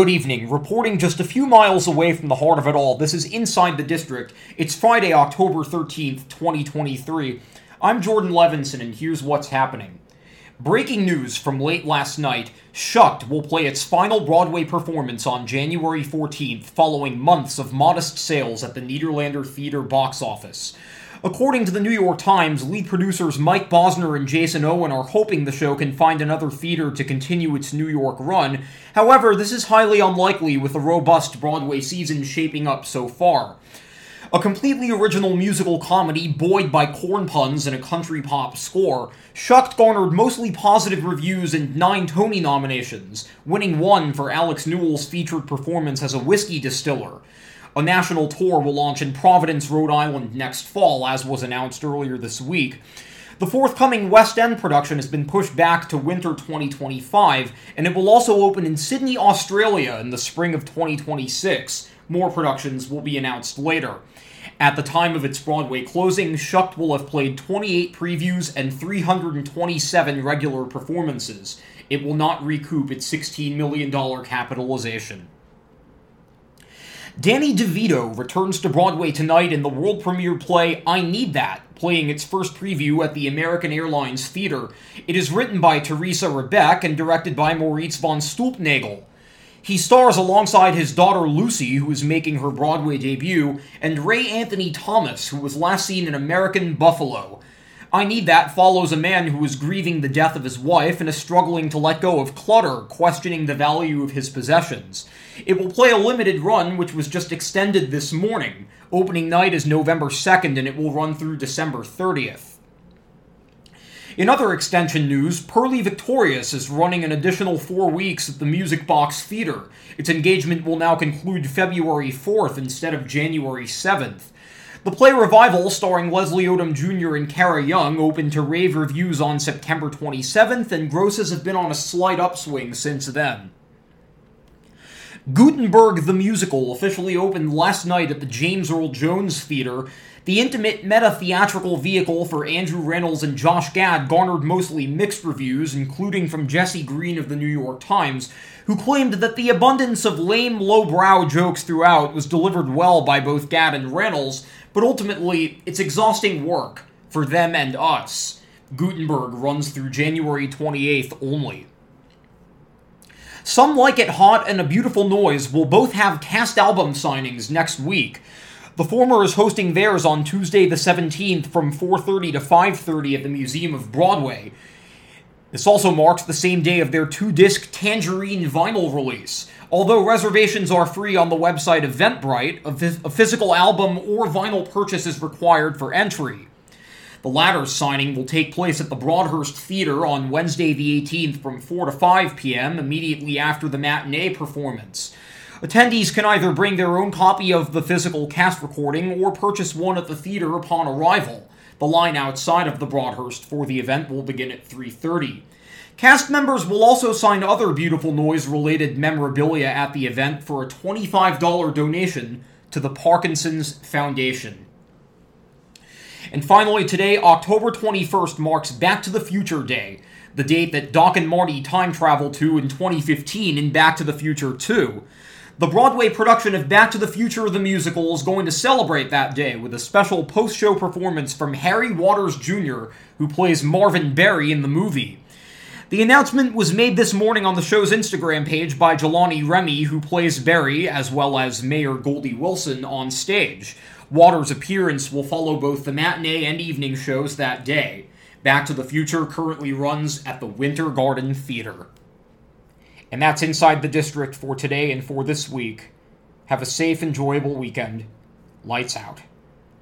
Good evening. Reporting just a few miles away from the heart of it all, this is Inside the District. It's Friday, October 13th, 2023. I'm Jordan Levinson, and here's what's happening. Breaking news from late last night Shucked will play its final Broadway performance on January 14th, following months of modest sales at the Nederlander Theater box office. According to the New York Times, lead producers Mike Bosner and Jason Owen are hoping the show can find another theater to continue its New York run. However, this is highly unlikely with a robust Broadway season shaping up so far. A completely original musical comedy buoyed by corn puns and a country pop score, Shucked garnered mostly positive reviews and nine Tony nominations, winning one for Alex Newell's featured performance as a whiskey distiller. A national tour will launch in Providence, Rhode Island next fall, as was announced earlier this week. The forthcoming West End production has been pushed back to winter 2025, and it will also open in Sydney, Australia in the spring of 2026. More productions will be announced later. At the time of its Broadway closing, Shucked will have played 28 previews and 327 regular performances. It will not recoup its $16 million capitalization. Danny DeVito returns to Broadway tonight in the world premiere play I Need That, playing its first preview at the American Airlines Theater. It is written by Teresa Rebeck and directed by Moritz von Stulpnagel. He stars alongside his daughter Lucy, who is making her Broadway debut, and Ray Anthony Thomas, who was last seen in American Buffalo. I Need That follows a man who is grieving the death of his wife and is struggling to let go of clutter, questioning the value of his possessions. It will play a limited run, which was just extended this morning. Opening night is November 2nd, and it will run through December 30th. In other extension news, Purlie Victorious is running an additional four weeks at the Music Box Theater. Its engagement will now conclude February 4th instead of January 7th. The play Revival, starring Leslie Odom Jr. and Kara Young, opened to rave reviews on September 27th, and grosses have been on a slight upswing since then. Gutenberg the Musical officially opened last night at the James Earl Jones Theater. The intimate meta theatrical vehicle for Andrew Rannells and Josh Gad garnered mostly mixed reviews, including from Jesse Green of the New York Times, who claimed that the abundance of lame, lowbrow jokes throughout was delivered well by both Gad and Rannells, but ultimately, it's exhausting work for them and us. Gutenberg runs through January 28th only. Some Like It Hot and A Beautiful Noise will both have cast album signings next week. The former is hosting theirs on Tuesday the 17th from 4:30 to 5:30 at the Museum of Broadway. This also marks the same day of their two-disc Tangerine vinyl release. Although reservations are free on the website Eventbrite, a, a physical album or vinyl purchase is required for entry. The latter signing will take place at the Broadhurst Theater on Wednesday the 18th from 4 to 5 p.m., immediately after the matinee performance. Attendees can either bring their own copy of the physical cast recording or purchase one at the theater upon arrival. The line outside of the Broadhurst for the event will begin at 3:30. Cast members will also sign other beautiful noise related memorabilia at the event for a $25 donation to the Parkinson's Foundation. And finally, today, October 21st, marks Back to the Future Day, the date that Doc and Marty time traveled to in 2015 in Back to the Future 2. The Broadway production of Back to the Future the Musical is going to celebrate that day with a special post show performance from Harry Waters Jr., who plays Marvin Berry in the movie. The announcement was made this morning on the show's Instagram page by Jelani Remy, who plays Berry, as well as Mayor Goldie Wilson, on stage. Waters' appearance will follow both the matinee and evening shows that day. Back to the Future currently runs at the Winter Garden Theater. And that's Inside the District for today and for this week. Have a safe, enjoyable weekend. Lights out.